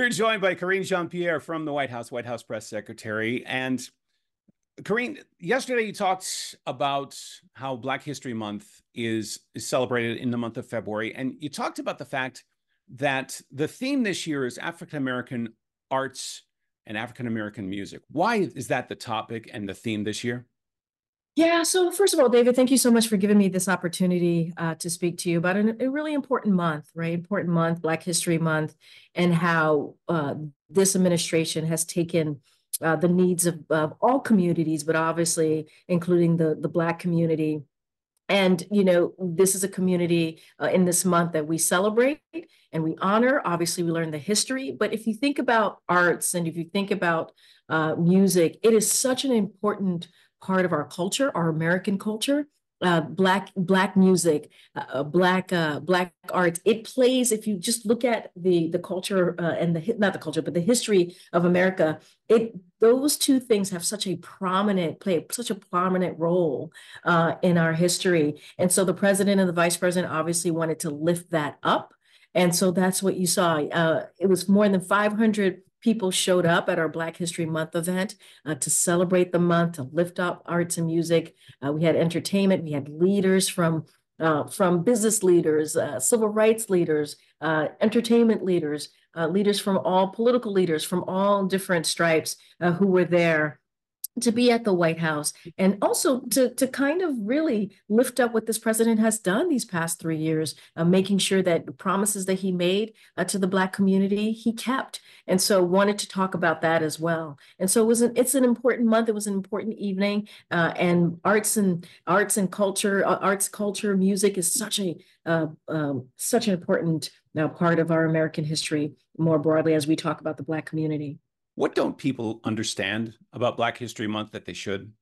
We're joined by Karine Jean Pierre from the White House, White House press secretary. And Karine, yesterday you talked about how Black History Month is, is celebrated in the month of February. And you talked about the fact that the theme this year is African American arts and African American music. Why is that the topic and the theme this year? Yeah. So first of all, David, thank you so much for giving me this opportunity uh, to speak to you about an, a really important month, right? Important month, Black History Month, and how uh, this administration has taken uh, the needs of, of, all communities, but obviously including the the Black community. And you know, this is a community uh, in this month that we celebrate and we honor. Obviously, we learn the history, but if you think about arts and if you think about uh, music, it is such an important part of our culture, our American culture. Uh, black black music, uh, uh, black uh, black arts. It plays. If you just look at the the culture uh, and the not the culture, but the history of America, it those two things have such a prominent play such a prominent role uh, in our history. And so the president and the vice president obviously wanted to lift that up. And so that's what you saw. it was more than 500 people showed up at our Black History Month event uh, to celebrate the month, to lift up arts and music. Uh, we had entertainment, we had leaders from uh, from business leaders, uh, civil rights leaders, uh, entertainment leaders, uh, leaders from all political leaders from all different stripes who were there to be at the White House and also to, to kind of really lift up what this president has done these past three years, uh, making sure that promises that he made uh, to the Black community, he kept. And so wanted to talk about that as well. And so it was an, it's an important month. It was an important evening. Uh, and arts and arts and culture, uh, arts, culture, music is such a uh, um, such an important uh, part of our American history more broadly as we talk about the Black community. What don't people understand about Black History Month that they should?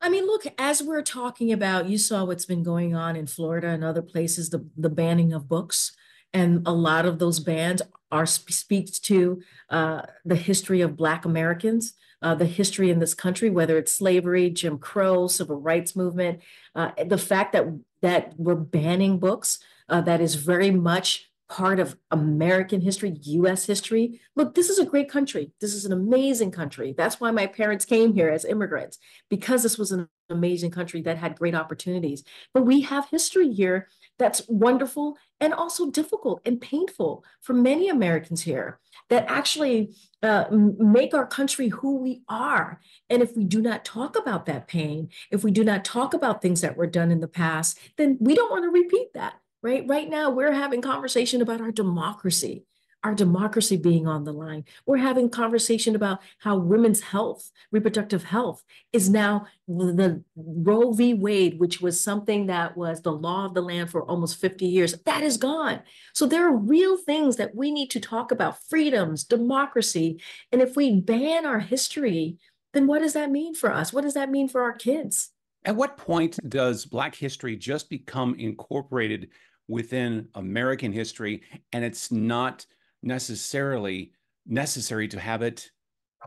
I mean, look, as we're talking about, you saw what's been going on in Florida and other places, the, the banning of books. And a lot of those bans are speaks to uh, the history of Black Americans, uh, the history in this country, whether it's slavery, Jim Crow, civil rights movement, uh, the fact that that we're banning books uh, that is very much part of American history, US history. Look, this is a great country. This is an amazing country. That's why my parents came here as immigrants, because this was an amazing country that had great opportunities. But we have history here that's wonderful and also difficult and painful for many Americans here that actually uh, make our country who we are. And if we do not talk about that pain, if we do not talk about things that were done in the past, then we don't want to repeat that right? Right now, we're having conversation about our democracy, our democracy being on the line. We're having conversation about how women's health, reproductive health, is now the Roe v. Wade, which was something that was the law of the land for almost 50 years. That is gone. So there are real things that we need to talk about: freedoms, democracy, and if we ban our history, then what does that mean for us? What does that mean for our kids? At what point does Black history just become incorporated within American history, and it's not necessarily necessary to have it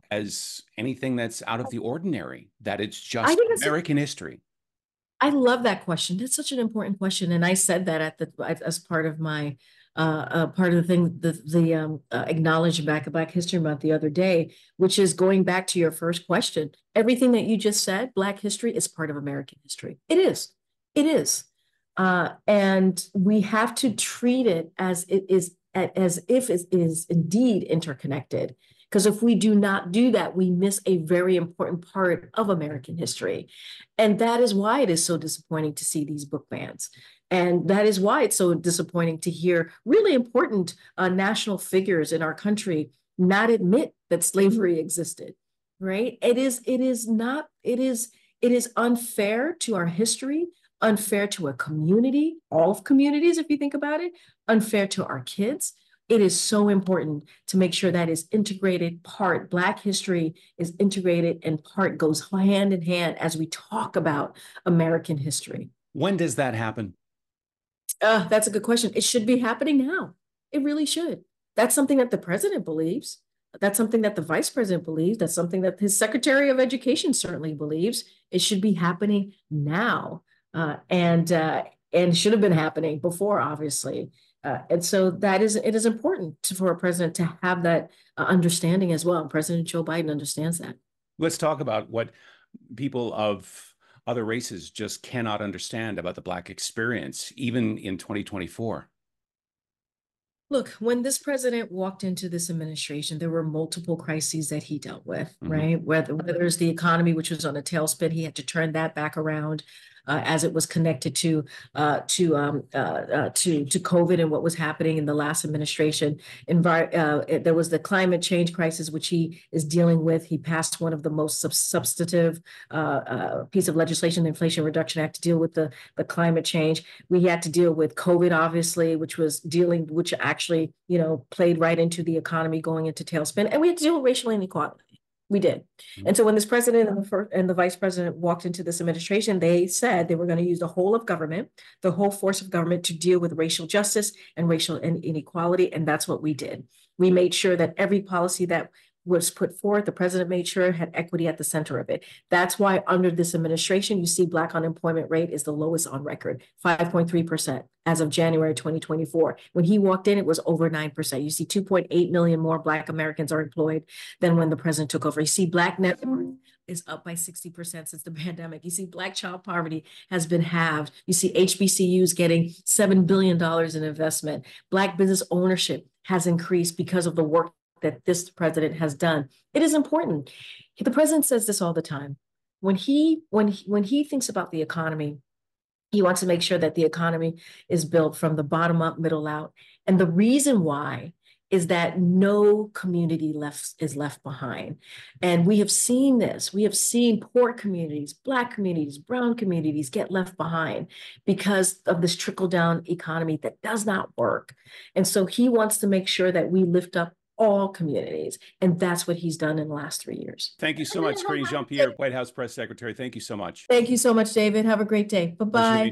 as anything that's out of the ordinary, that it's just American history. I love that question. That's such an important question. And I said that at the as part of my uh, uh, part of the thing, the the um, uh, acknowledged back at Black History Month the other day, which is going back to your first question. Everything that you just said, Black history is part of American history. It is. It is. Uh, and we have to treat it as it is as if it is indeed interconnected. Because if we do not do that, we miss a very important part of American history. And that is why it is so disappointing to see these book bans. And that is why it's so disappointing to hear really important uh, national figures in our country not admit that slavery existed, right? It is, it is not, it is, it is unfair to our history, unfair to a community, all of communities, if you think about it, unfair to our kids. It is so important to make sure that is integrated part. Black history is integrated and part goes hand in hand as we talk about American history. When does that happen? Uh, that's a good question. It should be happening now. It really should. That's something that the president believes. That's something that the vice president believes. That's something that his secretary of education certainly believes. It should be happening now, uh, and uh, and should have been happening before, obviously. Uh, and so that is it is important to, for a president to have that uh, understanding as well. President Joe Biden understands that. Let's talk about what people of other races just cannot understand about the Black experience, even in 2024? Look, when this president walked into this administration, there were multiple crises that he dealt with, mm-hmm. right? Whether whether it's the economy, which was on a tailspin, he had to turn that back around uh, as it was connected to uh, to um, uh, uh, to to COVID and what was happening in the last administration. Envi- uh, there was the climate change crisis, which he is dealing with. He passed one of the most sub- substantive uh, piece of legislation, the Inflation Reduction Act, to deal with the the climate change. We had to deal with COVID, obviously, which was dealing, which actually you know played right into the economy going into tailspin, and we had to deal with racial inequality. We did. Mm-hmm. And so when this president and the first and the vice president walked into this administration, they said they were going to use the whole of government, the whole force of government to deal with racial justice and racial inequality. And that's what we did. We made sure that every policy that was put forth, the president made sure had equity at the center of it. That's why under this administration, you see black unemployment rate is the lowest on record, 5.3% as of January 2024. When he walked in, it was over 9%. You see 2.8 million more black Americans are employed than when the president took over. You see black net is up by 60% since the pandemic. You see black child poverty has been halved. You see HBCUs getting $7 billion in investment. Black business ownership has increased because of the work that this president has done. It is important. The president says this all the time. When he when he, when he thinks about the economy, he wants to make sure that the economy is built from the bottom up, middle out. And the reason why is that no community left is left behind. And we have seen this. We have seen poor communities, black communities, brown communities get left behind because of this trickle down economy that does not work. And so he wants to make sure that we lift up all communities. And that's what he's done in the last three years. Thank you so much, Karine Jean Pierre, White House Press Secretary. Thank you so much. Thank you so much, David. Have a great day. Bye bye.